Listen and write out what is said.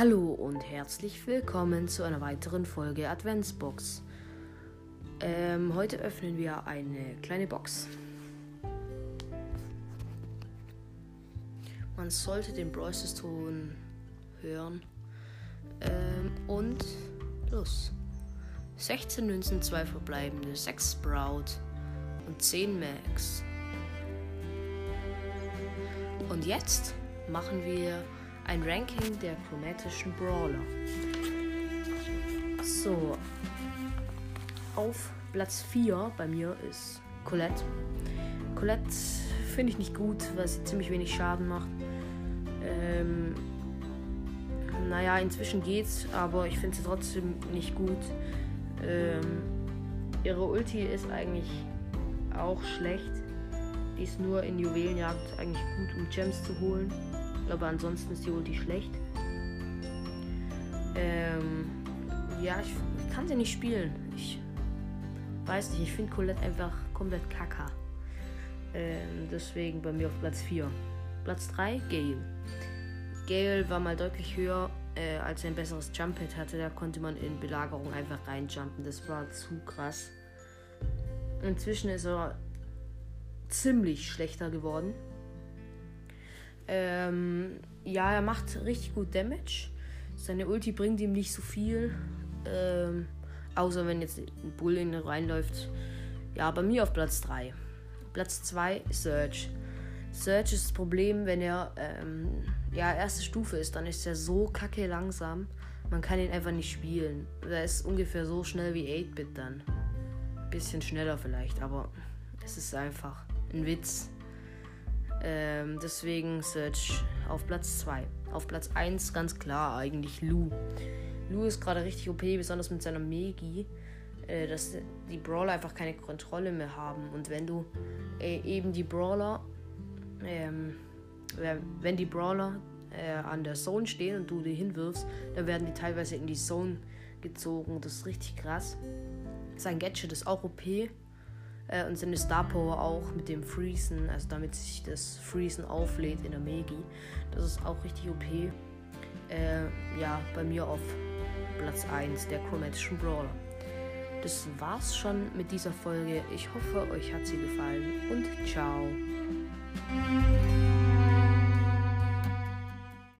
Hallo und herzlich willkommen zu einer weiteren Folge Adventsbox. Ähm, heute öffnen wir eine kleine Box. Man sollte den Brawlers-Ton hören. Ähm, und los. 16 Münzen, 2 verbleibende, 6 Sprout und 10 Max. Und jetzt machen wir ein Ranking der chromatischen Brawler. So, auf Platz 4 bei mir ist Colette. Colette finde ich nicht gut, weil sie ziemlich wenig Schaden macht. Ähm, naja, inzwischen geht's, aber ich finde sie trotzdem nicht gut. Ähm, ihre Ulti ist eigentlich auch schlecht. Die ist nur in Juwelenjagd eigentlich gut, um Gems zu holen. Aber ansonsten ist die Ulti schlecht. Ähm, ja, ich, ich kann sie nicht spielen. Ich weiß nicht, ich finde Colette einfach komplett kacker. Ähm, deswegen bei mir auf Platz 4. Platz 3, Gale. Gale war mal deutlich höher, äh, als er ein besseres Jump-Hit hatte. Da konnte man in Belagerung einfach reinjumpen. Das war zu krass. Inzwischen ist er ziemlich schlechter geworden. Ähm, ja, er macht richtig gut Damage. Seine Ulti bringt ihm nicht so viel. Ähm, außer wenn jetzt ein Bull in ihn reinläuft. Ja, bei mir auf Platz 3. Platz 2 Search. Search ist das Problem, wenn er ähm, ja erste Stufe ist, dann ist er so kacke langsam. Man kann ihn einfach nicht spielen. Er ist ungefähr so schnell wie 8-Bit dann. Bisschen schneller vielleicht, aber es ist einfach ein Witz. Ähm, deswegen Search auf Platz 2. Auf Platz 1 ganz klar eigentlich Lu. Lu ist gerade richtig OP, besonders mit seiner Megi, äh, dass die Brawler einfach keine Kontrolle mehr haben. Und wenn du äh, eben die Brawler, ähm, wenn die Brawler äh, an der Zone stehen und du die hinwirfst, dann werden die teilweise in die Zone gezogen. Das ist richtig krass. Sein Gadget ist auch OP. Äh, und seine Star Power auch mit dem Freezen, also damit sich das Freezen auflädt in der Megi. Das ist auch richtig OP. Äh, ja, bei mir auf Platz 1 der chromatischen Brawler. Das war's schon mit dieser Folge. Ich hoffe, euch hat sie gefallen und ciao.